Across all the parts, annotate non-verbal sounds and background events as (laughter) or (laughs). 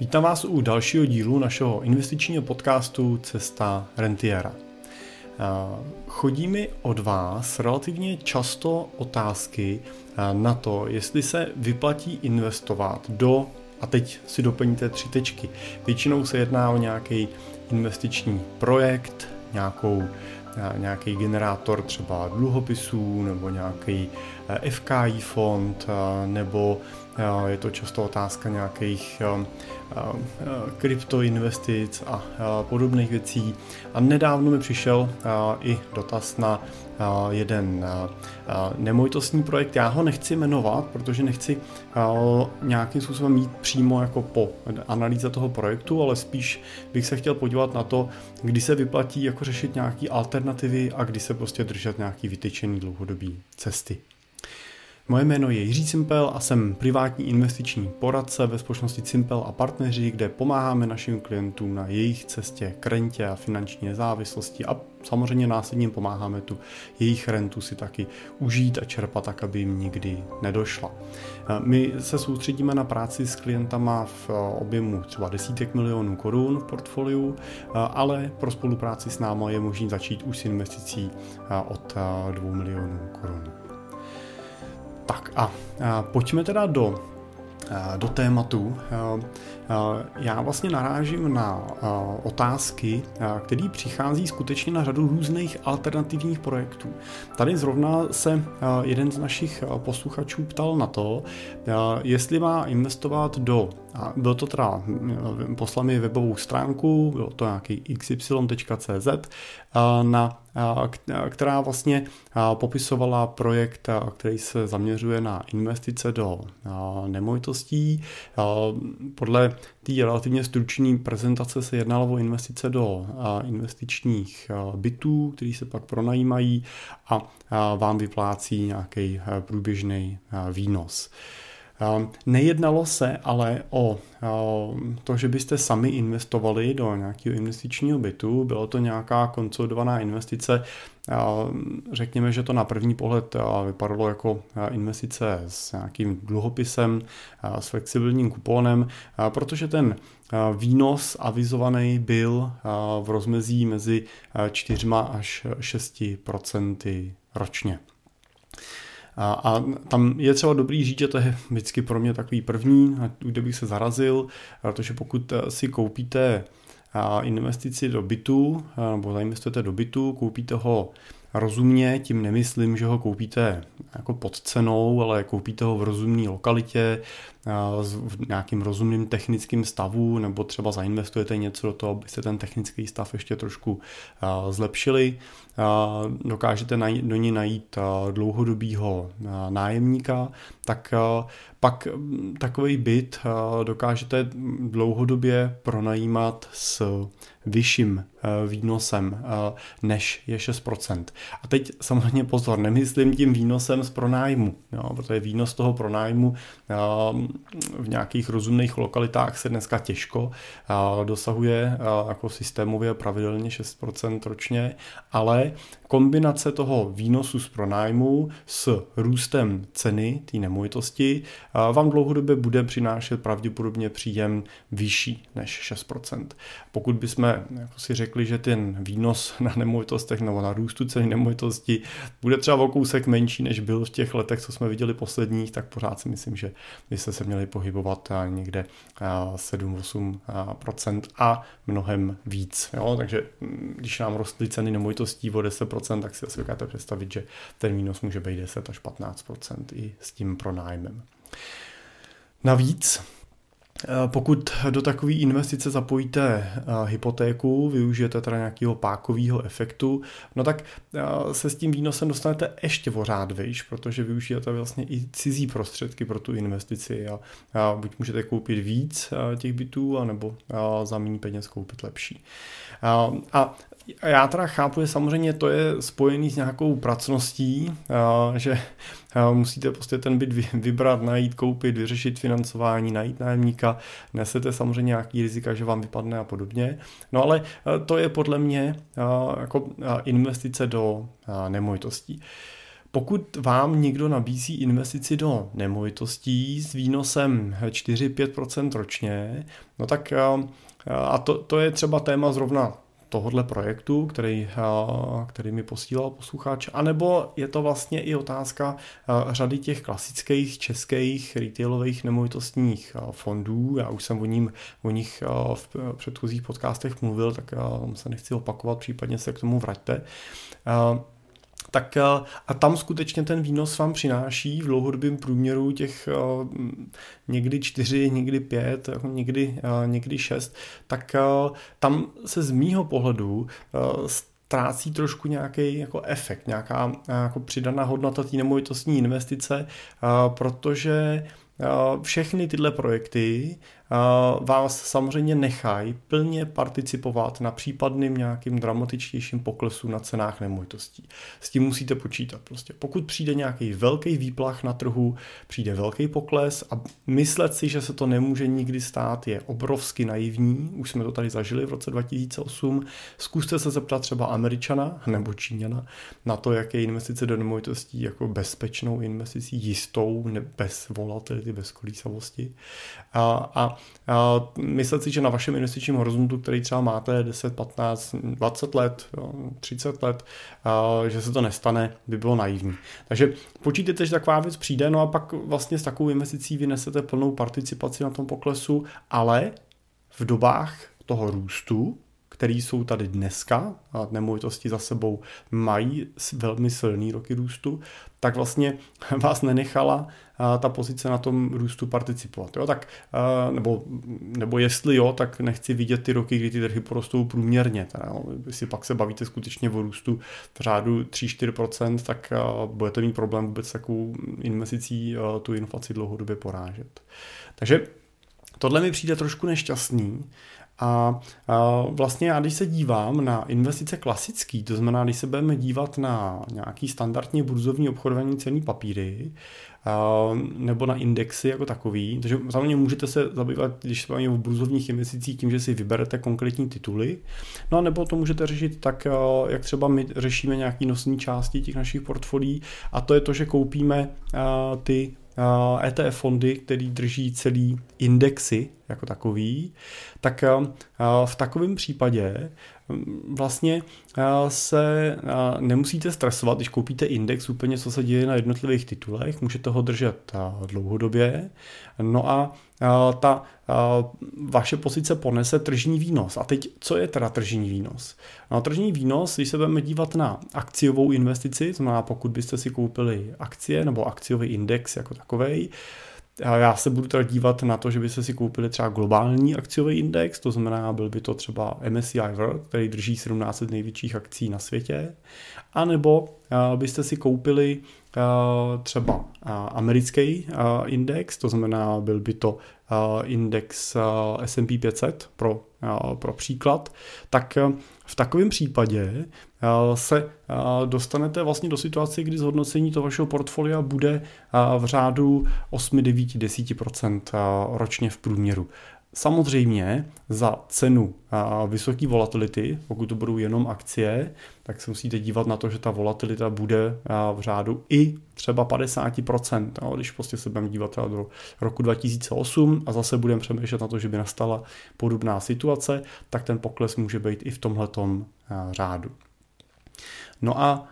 Vítám vás u dalšího dílu našeho investičního podcastu Cesta rentiera. Chodí mi od vás relativně často otázky na to, jestli se vyplatí investovat do, a teď si doplníte tři tečky, většinou se jedná o nějaký investiční projekt, nějakou nějaký generátor třeba dluhopisů nebo nějaký FKI fond nebo je to často otázka nějakých kryptoinvestic a podobných věcí. A nedávno mi přišel i dotaz na jeden nemovitostní projekt. Já ho nechci jmenovat, protože nechci nějakým způsobem mít přímo jako po analýze toho projektu, ale spíš bych se chtěl podívat na to, kdy se vyplatí jako řešit nějaké alternativy a kdy se prostě držet nějaký vytyčený dlouhodobý cesty. Moje jméno je Jiří Cimpel a jsem privátní investiční poradce ve společnosti Cimpel a partneři, kde pomáháme našim klientům na jejich cestě k rentě a finanční nezávislosti a samozřejmě následně pomáháme tu jejich rentu si taky užít a čerpat tak, aby jim nikdy nedošla. My se soustředíme na práci s klientama v objemu třeba desítek milionů korun v portfoliu, ale pro spolupráci s námi je možné začít už s investicí od 2 milionů korun. Tak a, a pojďme teda do, do tématu. Já vlastně narážím na otázky, které přichází skutečně na řadu různých alternativních projektů. Tady zrovna se jeden z našich posluchačů ptal na to, jestli má investovat do, bylo to teda, poslal mi webovou stránku, bylo to nějaký xy.cz, na která vlastně popisovala projekt, který se zaměřuje na investice do nemovitostí. Podle té relativně stručné prezentace se jednalo o investice do investičních bytů, které se pak pronajímají a vám vyplácí nějaký průběžný výnos. Nejednalo se ale o to, že byste sami investovali do nějakého investičního bytu, bylo to nějaká konsolidovaná investice. Řekněme, že to na první pohled vypadalo jako investice s nějakým dluhopisem, s flexibilním kuponem, protože ten výnos avizovaný byl v rozmezí mezi 4 až 6 procenty ročně. A, a tam je třeba dobrý říct, že to je vždycky pro mě takový první, kde bych se zarazil, protože pokud eh, si koupíte eh, investici do bytu, eh, nebo zainvestujete do bytu, koupíte ho rozumně, tím nemyslím, že ho koupíte jako pod cenou, ale koupíte ho v rozumné lokalitě, v nějakým rozumným technickým stavu, nebo třeba zainvestujete něco do toho, abyste ten technický stav ještě trošku zlepšili. Dokážete do ní najít dlouhodobýho nájemníka, tak pak takový byt dokážete dlouhodobě pronajímat s vyšším výnosem než je 6%. A teď samozřejmě pozor, nemyslím tím výnosem z pronájmu, jo, protože výnos toho pronájmu v nějakých rozumných lokalitách se dneska těžko dosahuje jako systémově pravidelně 6% ročně, ale kombinace toho výnosu z pronájmu s růstem ceny té nemovitosti vám dlouhodobě bude přinášet pravděpodobně příjem vyšší než 6%. Pokud bychom jako si řekli, že ten výnos na nemovitostech nebo na růstu ceny nemovitosti bude třeba o kousek menší, než byl v těch letech, co jsme viděli posledních, tak pořád si myslím, že byste se měli pohybovat někde 7-8% a mnohem víc. Jo? Takže mm, když nám rostly ceny nemovitostí o 10%, tak si asi dokážete představit, že ten výnos může být 10 až 15% i s tím pronájmem. Navíc Eh, pokud do takové investice zapojíte eh, hypotéku, využijete teda nějakého pákového efektu, no tak eh, se s tím výnosem dostanete ještě o řád výš, protože využijete vlastně i cizí prostředky pro tu investici a buď můžete koupit víc těch bytů, anebo za méně peněz koupit lepší. A já teda chápu, že samozřejmě to je spojený s nějakou pracností, že musíte prostě ten byt vybrat, najít, koupit, vyřešit financování, najít nájemníka, nesete samozřejmě nějaký rizika, že vám vypadne a podobně. No ale to je podle mě jako investice do nemovitostí. pokud vám někdo nabízí investici do nemovitostí s výnosem 4-5% ročně, no tak a to, to je třeba téma zrovna tohohle projektu, který, který mi posílal posluchač, anebo je to vlastně i otázka řady těch klasických českých retailových nemovitostních fondů. Já už jsem o, ním, o nich v předchozích podcastech mluvil, tak se nechci opakovat, případně se k tomu vraťte tak eh, a tam skutečně ten výnos vám přináší v dlouhodobém průměru těch eh, někdy čtyři, někdy pět, jako někdy, eh, někdy šest, tak tam se z mýho pohledu ztrácí trošku nějaký jako efekt, nějaká jako přidaná hodnota té nemovitostní investice, protože všechny tyhle projekty vás samozřejmě nechají plně participovat na případným nějakým dramatičtějším poklesu na cenách nemovitostí. S tím musíte počítat. Prostě pokud přijde nějaký velký výplach na trhu, přijde velký pokles a myslet si, že se to nemůže nikdy stát, je obrovsky naivní. Už jsme to tady zažili v roce 2008. Zkuste se zeptat třeba Američana nebo Číňana na to, jak je investice do nemovitostí jako bezpečnou investicí, jistou, ne, bez volatility, bez kolísavosti. A, a myslet si, že na vašem investičním horizontu, který třeba máte 10, 15, 20 let, 30 let, že se to nestane, by bylo naivní. Takže počítejte, že taková věc přijde, no a pak vlastně s takovou investicí vynesete plnou participaci na tom poklesu, ale v dobách toho růstu, který jsou tady dneska a nemovitosti za sebou mají velmi silný roky růstu, tak vlastně (laughs) vás nenechala ta pozice na tom růstu participovat. Jo? Tak, nebo, nebo jestli jo, tak nechci vidět ty roky, kdy ty trhy porostou průměrně. Jo? Jestli pak se bavíte skutečně o růstu v řádu 3-4%, tak budete mít problém vůbec takovou investicí tu inflaci dlouhodobě porážet. Takže tohle mi přijde trošku nešťastný, a, vlastně já, když se dívám na investice klasický, to znamená, když se budeme dívat na nějaký standardně burzovní obchodování cený papíry, nebo na indexy jako takový. Takže samozřejmě můžete se zabývat, když se bavíme o burzovních investicích, tím, že si vyberete konkrétní tituly. No a nebo to můžete řešit tak, jak třeba my řešíme nějaký nosní části těch našich portfolií a to je to, že koupíme ty ETF fondy, který drží celý indexy jako takový, tak v takovém případě vlastně se nemusíte stresovat, když koupíte index úplně, co se děje na jednotlivých titulech, můžete ho držet dlouhodobě, no a ta vaše pozice ponese tržní výnos. A teď, co je teda tržní výnos? No, tržní výnos, když se budeme dívat na akciovou investici, to znamená, pokud byste si koupili akcie nebo akciový index jako takovej, já se budu teda dívat na to, že byste si koupili třeba globální akciový index, to znamená, byl by to třeba MSCI World, který drží 17 největších akcí na světě, anebo byste si koupili třeba americký index, to znamená, byl by to index S&P 500 pro, pro příklad, tak v takovém případě se dostanete vlastně do situace, kdy zhodnocení toho vašeho portfolia bude v řádu 8, 9, 10% ročně v průměru. Samozřejmě za cenu vysoké volatility, pokud to budou jenom akcie, tak se musíte dívat na to, že ta volatilita bude v řádu i třeba 50%. No, když prostě se budeme dívat do roku 2008 a zase budeme přemýšlet na to, že by nastala podobná situace, tak ten pokles může být i v tomhletom řádu. No a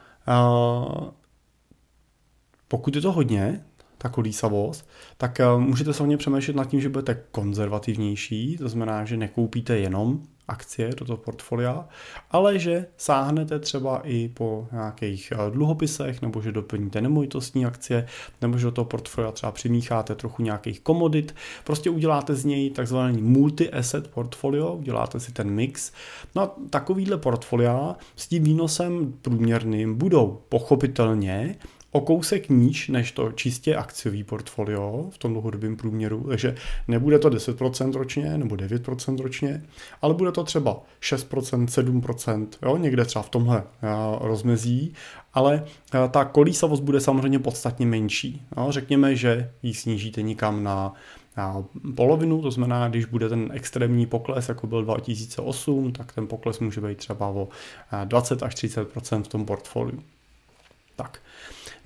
pokud je to hodně, ta kolísavost, tak eh, můžete se hodně přemýšlet nad tím, že budete konzervativnější, to znamená, že nekoupíte jenom akcie do toho portfolia, ale že sáhnete třeba i po nějakých eh, dluhopisech, nebo že doplníte nemovitostní akcie, nebo že do toho portfolia třeba přimícháte trochu nějakých komodit, prostě uděláte z něj takzvaný multi-asset portfolio, uděláte si ten mix. No a takovýhle portfolia s tím výnosem průměrným budou pochopitelně o kousek níž než to čistě akciový portfolio v tom dlouhodobém průměru, takže nebude to 10% ročně nebo 9% ročně, ale bude to třeba 6%, 7%, jo, někde třeba v tomhle eh, rozmezí, ale eh, ta kolísavost bude samozřejmě podstatně menší. Jo. Řekněme, že ji snížíte nikam na na polovinu, to znamená, když bude ten extrémní pokles, jako byl 2008, tak ten pokles může být třeba o 20 eh, až 30% v tom portfoliu. Tak.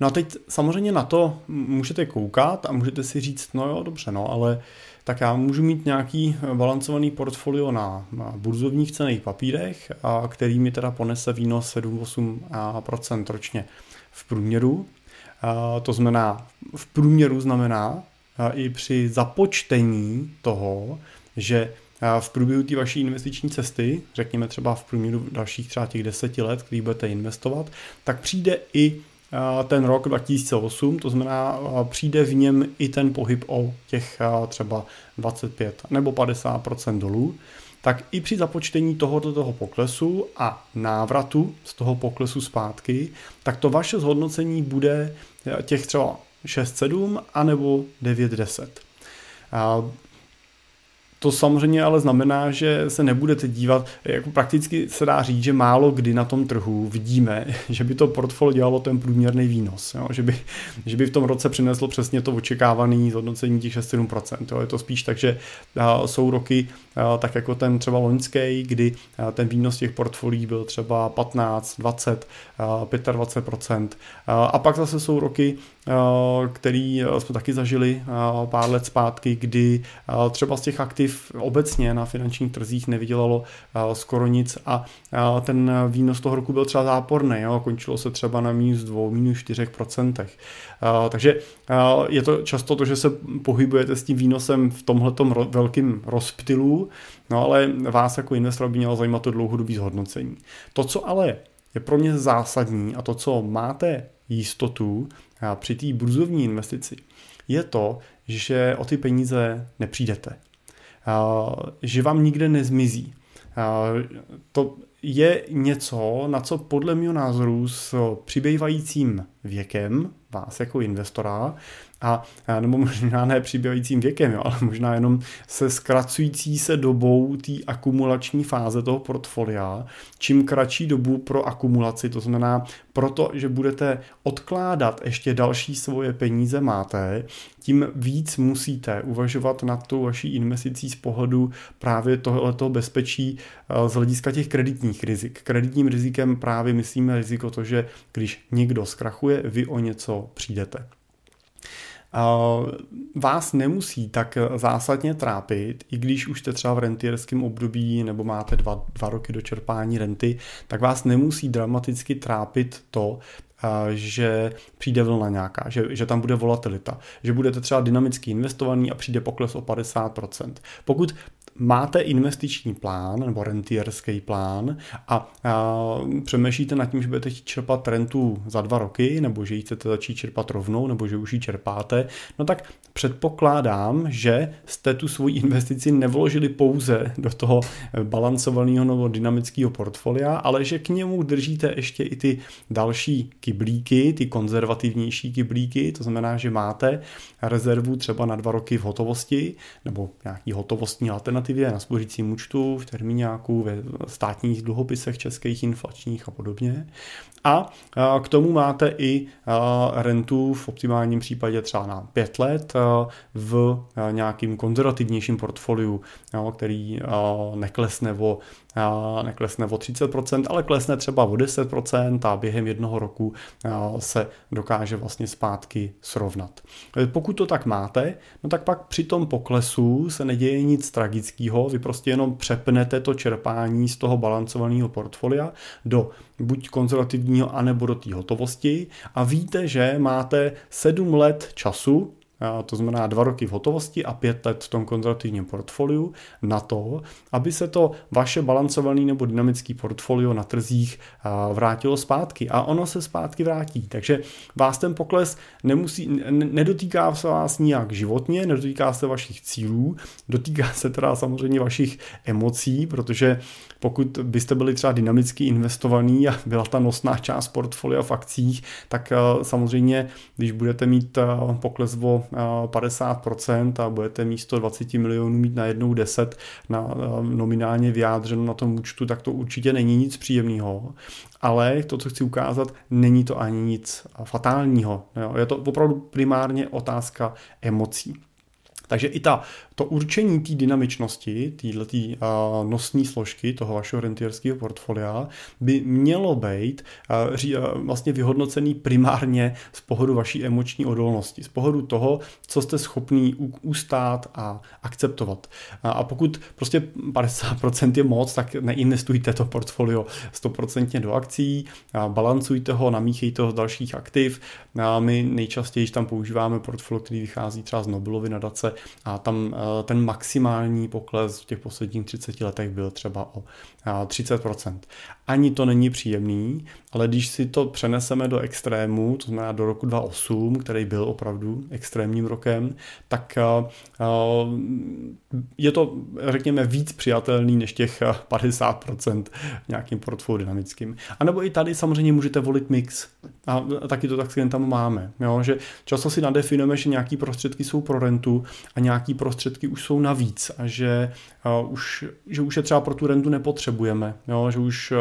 No a teď samozřejmě na to můžete koukat a můžete si říct, no jo, dobře, no, ale tak já můžu mít nějaký balancovaný portfolio na, na burzovních cených papírech, a který mi teda ponese výnos 7-8% ročně v průměru. A to znamená, v průměru znamená i při započtení toho, že v průběhu té vaší investiční cesty, řekněme třeba v průměru dalších třeba těch deseti let, který budete investovat, tak přijde i ten rok 2008, to znamená, přijde v něm i ten pohyb o těch třeba 25 nebo 50 dolů, tak i při započtení tohoto toho poklesu a návratu z toho poklesu zpátky, tak to vaše zhodnocení bude těch třeba 6-7 anebo 9-10. To samozřejmě ale znamená, že se nebudete dívat, jako prakticky se dá říct, že málo kdy na tom trhu vidíme, (laughs) že by to portfolio dělalo ten průměrný výnos, jo? Že, by, že by v tom roce přineslo přesně to očekávané zhodnocení těch 6-7%. Jo? Je to spíš tak, že jsou roky, tak jako ten třeba loňský, kdy ten výnos těch portfolií byl třeba 15, 20, 25%. A pak zase jsou roky, který jsme taky zažili pár let zpátky, kdy třeba z těch aktiv obecně na finančních trzích nevydělalo skoro nic a ten výnos toho roku byl třeba záporný, jo? končilo se třeba na minus 2, minus 4%. Takže je to často to, že se pohybujete s tím výnosem v tomhletom velkým rozptylu, no ale vás jako investora by mělo zajímat to dlouhodobý zhodnocení. To, co ale je pro mě zásadní a to, co máte jistotu při té burzovní investici, je to, že o ty peníze nepřijdete. Že vám nikde nezmizí. To je něco, na co podle mého názoru s přibývajícím věkem vás jako investora a nebo možná ne přibývajícím věkem, jo, ale možná jenom se zkracující se dobou té akumulační fáze toho portfolia, čím kratší dobu pro akumulaci, to znamená proto, že budete odkládat ještě další svoje peníze máte, tím víc musíte uvažovat nad tou vaší investicí z pohledu právě tohoto bezpečí eh, z hlediska těch kreditních rizik. Kreditním rizikem právě myslíme riziko to, že když někdo zkrachuje, vy o něco přijdete vás nemusí tak zásadně trápit, i když už jste třeba v rentierském období nebo máte dva, dva roky do čerpání renty, tak vás nemusí dramaticky trápit to, že přijde vlna nějaká, že, že tam bude volatilita, že budete třeba dynamicky investovaný a přijde pokles o 50%. Pokud máte investiční plán nebo rentierský plán a, a přemýšlíte nad tím, že budete čerpat rentu za dva roky, nebo že ji chcete začít čerpat rovnou, nebo že už ji čerpáte, no tak předpokládám, že jste tu svoji investici nevložili pouze do toho balancovaného nebo dynamického portfolia, ale že k němu držíte ještě i ty další kyblíky, ty konzervativnější kyblíky, to znamená, že máte rezervu třeba na dva roky v hotovosti nebo nějaký hotovostní alternativě na spořícím účtu, v termíňáku, ve státních dluhopisech českých inflačních a podobně. A k tomu máte i rentu v optimálním případě třeba na pět let v nějakým konzervativnějším portfoliu, který neklesne o neklesne o 30%, ale klesne třeba o 10% a během jednoho roku se dokáže vlastně zpátky srovnat. Pokud to tak máte, no tak pak při tom poklesu se neděje nic tragického, vy prostě jenom přepnete to čerpání z toho balancovaného portfolia do buď konzervativního, anebo do té hotovosti a víte, že máte 7 let času to znamená dva roky v hotovosti a pět let v tom konzervativním portfoliu, na to, aby se to vaše balancovaný nebo dynamický portfolio na trzích vrátilo zpátky. A ono se zpátky vrátí. Takže vás ten pokles nemusí, nedotýká se vás nijak životně, nedotýká se vašich cílů, dotýká se teda samozřejmě vašich emocí, protože pokud byste byli třeba dynamicky investovaný a byla ta nosná část portfolia v akcích, tak samozřejmě, když budete mít pokles o 50% a budete místo 20 milionů mít na jednou 10 na, nominálně vyjádřeno na tom účtu, tak to určitě není nic příjemného. Ale to, co chci ukázat, není to ani nic fatálního. Jo? Je to opravdu primárně otázka emocí. Takže i ta, to určení té dynamičnosti, této uh, nosní složky toho vašeho rentierského portfolia by mělo být uh, vlastně vyhodnocený primárně z pohledu vaší emoční odolnosti, z pohledu toho, co jste schopný ustát a akceptovat. A pokud prostě 50% je moc, tak neinvestujte to portfolio 100% do akcí, balancujte ho, namíchejte ho z dalších aktiv. A my nejčastěji tam používáme portfolio, který vychází třeba z Nobelovy nadace a tam eh, ten maximální pokles v těch posledních 30 letech byl třeba o 30%. Ani to není příjemný, ale když si to přeneseme do extrému, to znamená do roku 2008, který byl opravdu extrémním rokem, tak eh, eh, je to, řekněme, víc přijatelný než těch 50% nějakým portfolio dynamickým. A nebo i tady samozřejmě můžete volit mix. A taky to tak s klientama máme. Jo? Že často si nadefinujeme, že nějaký prostředky jsou pro rentu a nějaký prostředky už jsou navíc a že, uh, už, že už je třeba pro tu rentu nepotřebujeme. Jo? Že už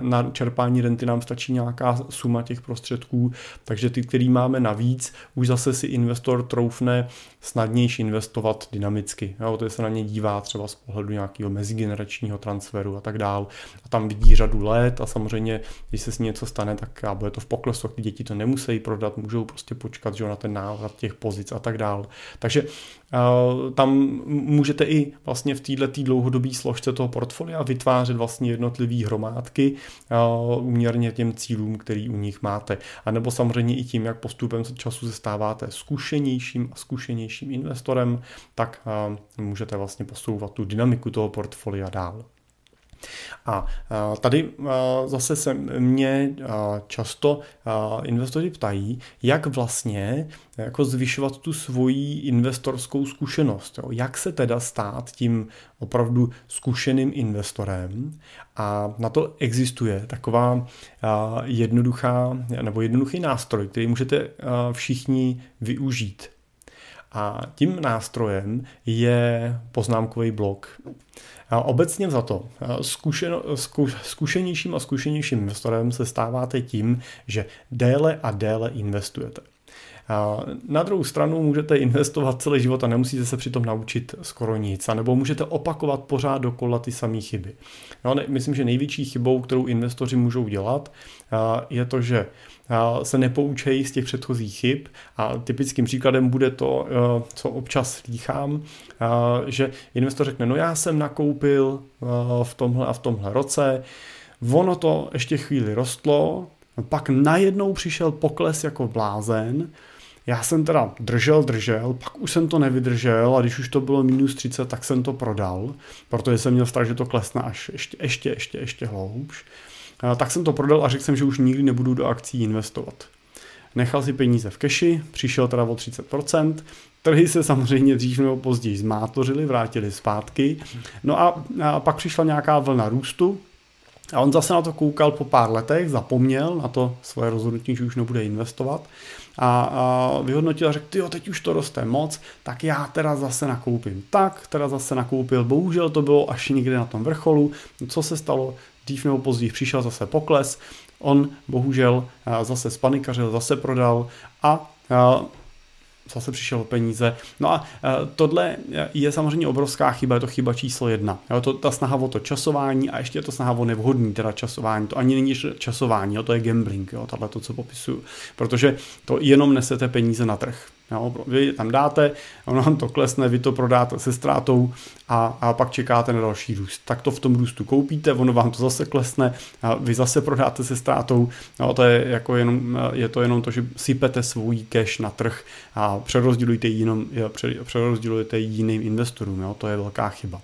na čerpání renty nám stačí nějaká suma těch prostředků, takže ty, který máme navíc, už zase si investor troufne snadnější investovat dynamicky. Jo? To se na ně dívá třeba z pohledu nějakého mezigeneračního transferu a tak dál. A tam vidí řadu let a samozřejmě, když se s ní něco stane, tak bude to v poklesu, ty děti to nemusí prodat, můžou prostě počkat že na ten návrat těch pozic a tak dál. Takže uh, tam můžete i vlastně v této dlouhodobé složce toho portfolia vytvářet vlastně jednotlivé hromádky uměrně těm cílům, který u nich máte. A nebo samozřejmě i tím, jak postupem času se stáváte zkušenějším a zkušenějším investorem, tak uh, můžete vlastně posouvat tu dynamiku toho portfolia dál. A tady zase se mě často investoři ptají, jak vlastně jako zvyšovat tu svoji investorskou zkušenost. Jak se teda stát tím opravdu zkušeným investorem a na to existuje taková jednoduchá nebo jednoduchý nástroj, který můžete všichni využít. A tím nástrojem je poznámkový blok. Obecně za to, zkušeno, zku, zkušenějším a zkušenějším investorem se stáváte tím, že déle a déle investujete. Na druhou stranu můžete investovat celý život a nemusíte se přitom naučit skoro nic, nebo můžete opakovat pořád dokola ty samé chyby. No, ne, myslím, že největší chybou, kterou investoři můžou dělat, je to, že se nepoučejí z těch předchozích chyb. A typickým příkladem bude to, co občas slýchám, že investor řekne, no já jsem nakoupil v tomhle a v tomhle roce, ono to ještě chvíli rostlo, pak najednou přišel pokles jako blázen, já jsem teda držel, držel, pak už jsem to nevydržel a když už to bylo minus 30, tak jsem to prodal, protože jsem měl strach, že to klesne až ještě, ještě, ještě, ještě hloubš. Tak jsem to prodal a řekl jsem, že už nikdy nebudu do akcí investovat. Nechal si peníze v keši, přišel teda o 30%, Trhy se samozřejmě dřív nebo později zmátořily, vrátili zpátky. No a, a pak přišla nějaká vlna růstu, a on zase na to koukal po pár letech, zapomněl na to svoje rozhodnutí, že už nebude investovat a, a vyhodnotil a řekl, jo, teď už to roste moc, tak já teda zase nakoupím. Tak, teda zase nakoupil, bohužel to bylo až někde na tom vrcholu. Co se stalo? Dřív nebo později přišel zase pokles, on bohužel zase spanikařil, zase prodal a zase přišel o peníze. No a e, tohle je samozřejmě obrovská chyba, je to chyba číslo jedna. Jo, to, ta snaha o to časování a ještě je to snaha o nevhodný teda časování. To ani není časování, jo, to je gambling, jo, tohle to, co popisuju. Protože to jenom nesete peníze na trh. Jo, vy tam dáte, ono vám to klesne, vy to prodáte se ztrátou a, a pak čekáte na další růst. Tak to v tom růstu koupíte, ono vám to zase klesne, a vy zase prodáte se ztrátou. No, to je, jako jenom, je to jenom to, že sypete svůj cash na trh a přerozdělujete, jinom, přerozdělujete jiným investorům. Jo, to je velká chyba.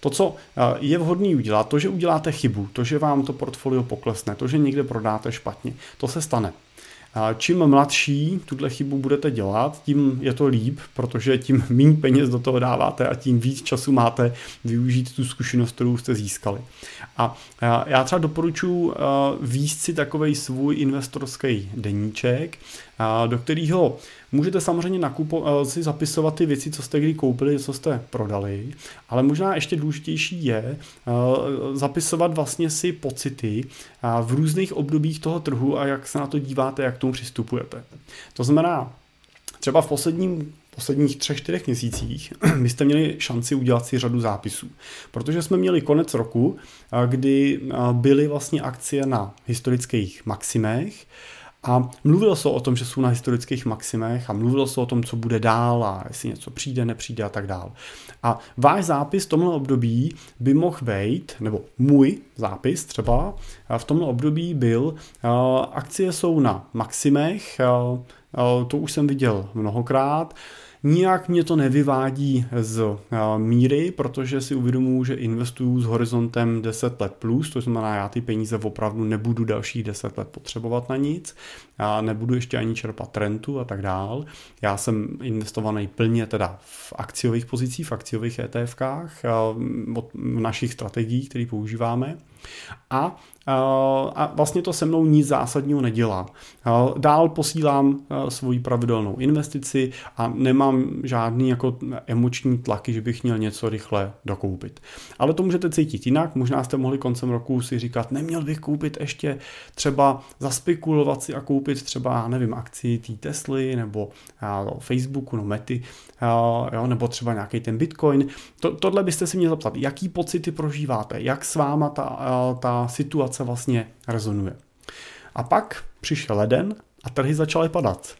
To, co je vhodný udělat, to, že uděláte chybu, to, že vám to portfolio poklesne, to, že někde prodáte špatně, to se stane. Čím mladší tuhle chybu budete dělat, tím je to líp, protože tím méně peněz do toho dáváte a tím víc času máte využít tu zkušenost, kterou jste získali. A já třeba doporučuji výst si takový svůj investorský deníček, do kterého můžete samozřejmě nakupo, si zapisovat ty věci, co jste kdy koupili, co jste prodali, ale možná ještě důležitější je zapisovat vlastně si pocity v různých obdobích toho trhu a jak se na to díváte, jak k tomu přistupujete. To znamená, třeba v posledním posledních třech, čtyřech měsících (clears throat) byste měli šanci udělat si řadu zápisů. Protože jsme měli konec roku, kdy byly vlastně akcie na historických maximech, a mluvilo se o tom, že jsou na historických maximech a mluvilo se o tom, co bude dál a jestli něco přijde, nepřijde a tak dál. A váš zápis v tomhle období by mohl být, nebo můj zápis třeba v tomhle období byl, akcie jsou na maximech, to už jsem viděl mnohokrát, Nijak mě to nevyvádí z eh, míry, protože si uvědomuji, že investuju s horizontem 10 let plus, to znamená, já ty peníze opravdu nebudu dalších 10 let potřebovat na nic, já nebudu ještě ani čerpat rentu a tak dál. Já jsem investovaný plně teda v akciových pozicích, v akciových ETFkách, eh, v našich strategiích, které používáme. A a vlastně to se mnou nic zásadního nedělá. Dál posílám svoji pravidelnou investici a nemám žádný jako emoční tlaky, že bych měl něco rychle dokoupit. Ale to můžete cítit jinak, možná jste mohli koncem roku si říkat, neměl bych koupit ještě třeba zaspekulovat si a koupit třeba, nevím, akci té Tesly nebo Facebooku, no Mety, jo, nebo třeba nějaký ten Bitcoin. To, tohle byste si měli zapsat, jaký pocity prožíváte, jak s váma ta, ta situace vlastně rezonuje. A pak přišel leden a trhy začaly padat.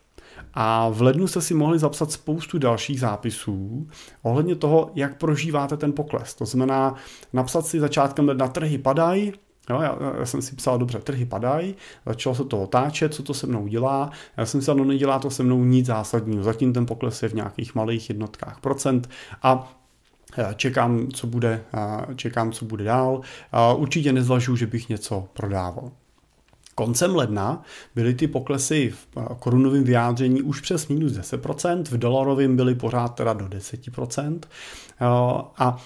A v lednu jste si mohli zapsat spoustu dalších zápisů ohledně toho, jak prožíváte ten pokles. To znamená napsat si začátkem ledna trhy padají, Jo, já, já jsem si psal, dobře, trhy padají, začalo se to otáčet, co to se mnou dělá. Já jsem si no nedělá to se mnou nic zásadního. Zatím ten pokles je v nějakých malých jednotkách procent a čekám, co bude, čekám, co bude dál. Určitě nezvažuji, že bych něco prodával. Koncem ledna byly ty poklesy v korunovém vyjádření už přes minus 10%, v dolarovém byly pořád teda do 10%. A,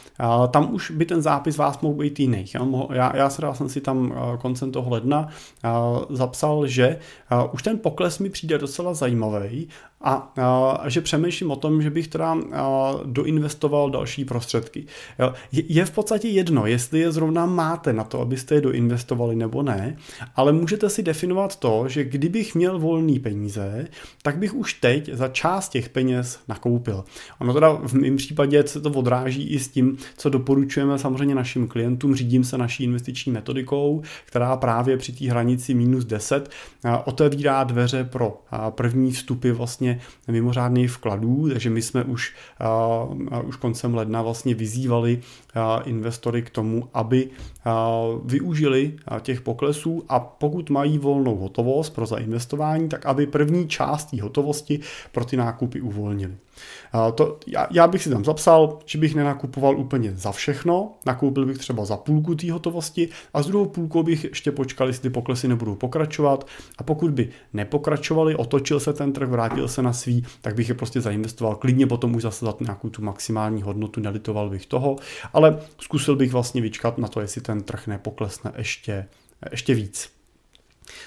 tam už by ten zápis vás mohl být jiný. Já, já jsem si tam koncem toho ledna zapsal, že už ten pokles mi přijde docela zajímavý a, a že přemýšlím o tom, že bych teda doinvestoval další prostředky. Je, je v podstatě jedno, jestli je zrovna máte na to, abyste je doinvestovali nebo ne, ale můžete si definovat to, že kdybych měl volný peníze, tak bych už teď za část těch peněz nakoupil. Ono teda v mém případě se to odráží i s tím, co doporučujeme samozřejmě našim klientům. Řídím se naší investiční metodikou, která právě při té hranici minus 10 otevírá dveře pro první vstupy vlastně mimořádných vkladů, takže my jsme už, už koncem ledna vlastně vyzývali investory k tomu, aby využili těch poklesů a pokud mají volnou hotovost pro zainvestování, tak aby první část té hotovosti pro ty nákupy uvolnili. To, já, já bych si tam zapsal, že bych nenakupoval úplně za všechno, nakoupil bych třeba za půlku té hotovosti a z druhou půlkou bych ještě počkal, jestli ty poklesy nebudou pokračovat. A pokud by nepokračovali, otočil se ten trh, vrátil se na svý, tak bych je prostě zainvestoval klidně potom už zase za nějakou tu maximální hodnotu, nelitoval bych toho, ale zkusil bych vlastně vyčkat na to, jestli ten trh nepoklesne ještě, ještě víc.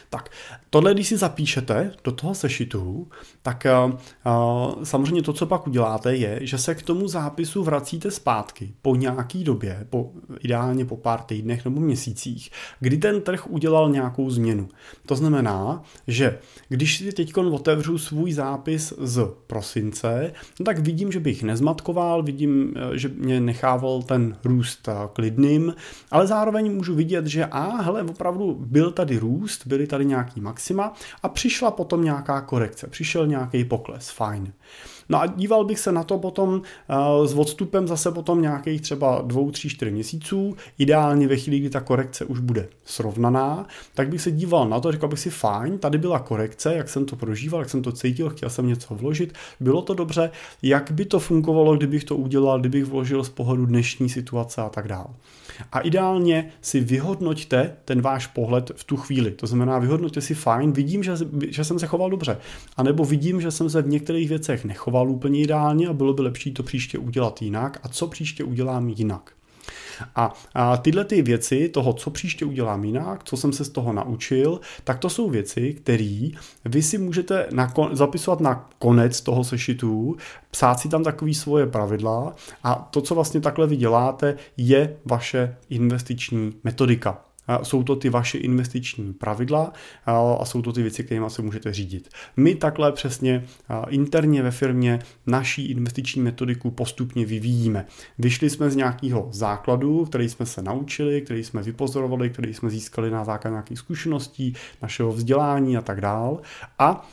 Tak, tohle, když si zapíšete do toho sešitu, tak uh, samozřejmě to, co pak uděláte, je, že se k tomu zápisu vracíte zpátky po nějaký době, po, ideálně po pár týdnech nebo měsících, kdy ten trh udělal nějakou změnu. To znamená, že když si teď otevřu svůj zápis z prosince, no tak vidím, že bych nezmatkoval, vidím, e, že mě nechával ten růst klidným, ale zároveň můžu vidět, že a hele, opravdu byl tady růst, byly tady nějaký maxima a přišla potom nějaká korekce, přišel nějaký pokles, fajn. No a díval bych se na to potom uh, s odstupem zase potom nějakých třeba dvou, tří, čtyři měsíců, ideálně ve chvíli, kdy ta korekce už bude srovnaná, tak bych se díval na to, říkal bych si fajn, tady byla korekce, jak jsem to prožíval, jak jsem to cítil, chtěl jsem něco vložit, bylo to dobře, jak by to fungovalo, kdybych to udělal, kdybych vložil z pohledu dnešní situace a tak dále. A ideálně si vyhodnoťte ten váš pohled v tu chvíli. To znamená, vyhodnoťte si fajn, vidím, že, že jsem se choval dobře. A nebo vidím, že jsem se v některých věcech nechoval úplně ideálně a bylo by lepší to příště udělat jinak. A co příště udělám jinak? A, a tyhle ty věci, toho, co příště udělám jinak, co jsem se z toho naučil, tak to jsou věci, které vy si můžete na, zapisovat na konec toho sešitu, psát si tam takový svoje pravidla a to, co vlastně takhle vy děláte, je vaše investiční metodika. Jsou to ty vaše investiční pravidla a jsou to ty věci, kterými se můžete řídit. My takhle přesně interně ve firmě naší investiční metodiku postupně vyvíjíme. Vyšli jsme z nějakého základu, který jsme se naučili, který jsme vypozorovali, který jsme získali na základě nějakých zkušeností, našeho vzdělání a tak dál. A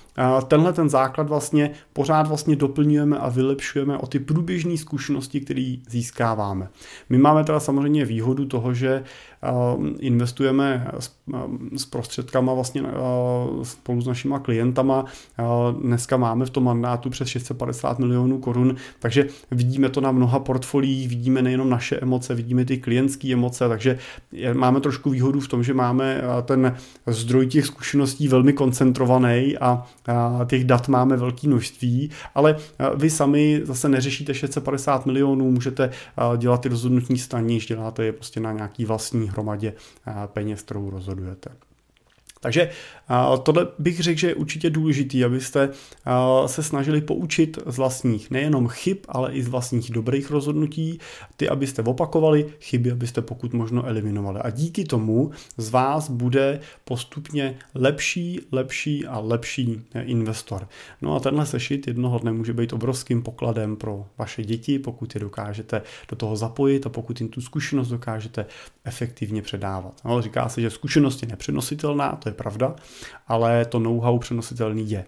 tenhle ten základ vlastně pořád vlastně doplňujeme a vylepšujeme o ty průběžné zkušenosti, které získáváme. My máme teda samozřejmě výhodu toho, že investujeme s prostředkama vlastně spolu s našima klientama. Dneska máme v tom mandátu přes 650 milionů korun, takže vidíme to na mnoha portfoliích, vidíme nejenom naše emoce, vidíme ty klientské emoce, takže máme trošku výhodu v tom, že máme ten zdroj těch zkušeností velmi koncentrovaný a těch dat máme velké množství, ale vy sami zase neřešíte 650 milionů, můžete dělat ty rozhodnutí staní, děláte je prostě na nějaký vlastní hromadě peněz, kterou rozhodujete. területen. Takže tohle bych řekl, že je určitě důležitý, abyste se snažili poučit z vlastních nejenom chyb, ale i z vlastních dobrých rozhodnutí, ty, abyste opakovali, chyby, abyste pokud možno eliminovali. A díky tomu z vás bude postupně lepší, lepší a lepší investor. No a tenhle sešit jednoho dne může být obrovským pokladem pro vaše děti, pokud je dokážete do toho zapojit a pokud jim tu zkušenost dokážete efektivně předávat. No, říká se, že zkušenost je nepřenositelná, to je pravda, ale to know-how přenositelný je.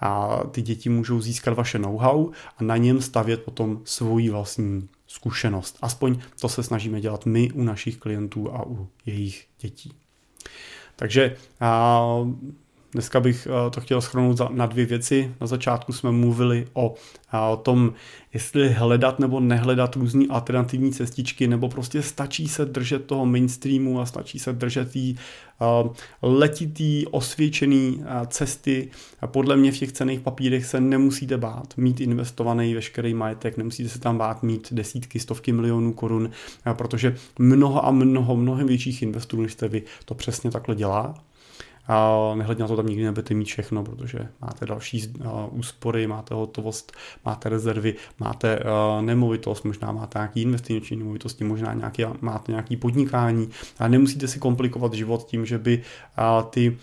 A ty děti můžou získat vaše know-how a na něm stavět potom svoji vlastní zkušenost. Aspoň to se snažíme dělat my u našich klientů a u jejich dětí. Takže dneska bych to chtěl schrnout na dvě věci. Na začátku jsme mluvili o, o tom, jestli hledat nebo nehledat různé alternativní cestičky, nebo prostě stačí se držet toho mainstreamu a stačí se držet tý uh, letitý, osvědčený cesty. Podle mě v těch cených papírech se nemusíte bát mít investovaný veškerý majetek, nemusíte se tam bát mít desítky, stovky milionů korun, protože mnoho a mnoho, mnohem větších investorů, než jste vy, to přesně takhle dělá a nehledně na to tam nikdy nebudete mít všechno, protože máte další úspory, máte hotovost, máte rezervy, máte nemovitost, možná máte nějaký investiční nemovitosti, možná nějaký, máte nějaký podnikání. A nemusíte si komplikovat život tím, že by ty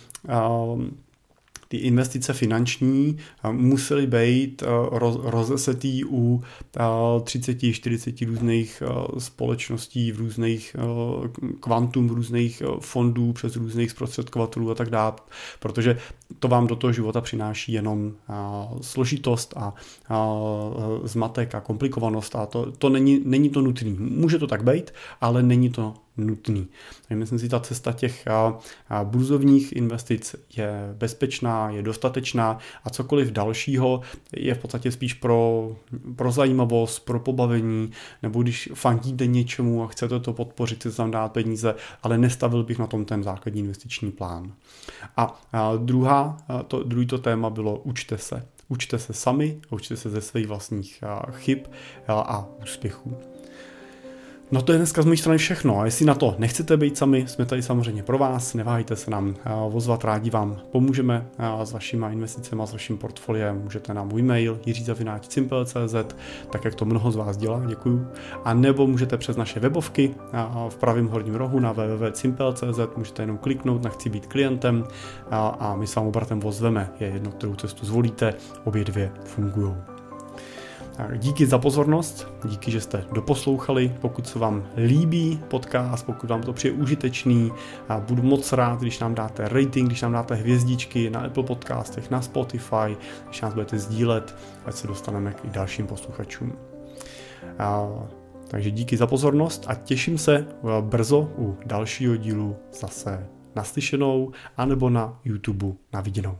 ty investice finanční musely být roz, rozesetý u 30-40 různých společností, v různých kvantum, v různých fondů, přes různých zprostředkovatelů a tak dále, protože to vám do toho života přináší jenom složitost a zmatek a komplikovanost a to, to není, není to nutný. Může to tak být, ale není to nutný. Takže myslím si, ta cesta těch burzovních investic je bezpečná, je dostatečná a cokoliv dalšího je v podstatě spíš pro, pro zajímavost, pro pobavení, nebo když fandíte něčemu a chcete to podpořit, chcete tam dát peníze, ale nestavil bych na tom ten základní investiční plán. A, druhá, to, druhý to téma bylo učte se. Učte se sami, učte se ze svých vlastních chyb a úspěchů. No to je dneska z mojí strany všechno. A jestli na to nechcete být sami, jsme tady samozřejmě pro vás. Neváhejte se nám vozvat, rádi vám pomůžeme s vašimi investicemi, s vaším portfoliem. Můžete nám můj mail jiřizavináčcimpel.cz, tak jak to mnoho z vás dělá, děkuju. A nebo můžete přes naše webovky v pravém horním rohu na www.cimpel.cz, můžete jenom kliknout na chci být klientem a my s vám obratem vozveme. Je jedno, kterou cestu zvolíte, obě dvě fungují. Díky za pozornost, díky, že jste doposlouchali. Pokud se vám líbí podcast, pokud vám to přijde užitečný, budu moc rád, když nám dáte rating, když nám dáte hvězdičky na Apple podcastech, na Spotify, když nás budete sdílet, ať se dostaneme k i dalším posluchačům. Takže díky za pozornost a těším se brzo u dalšího dílu zase naslyšenou anebo na YouTube na viděnou.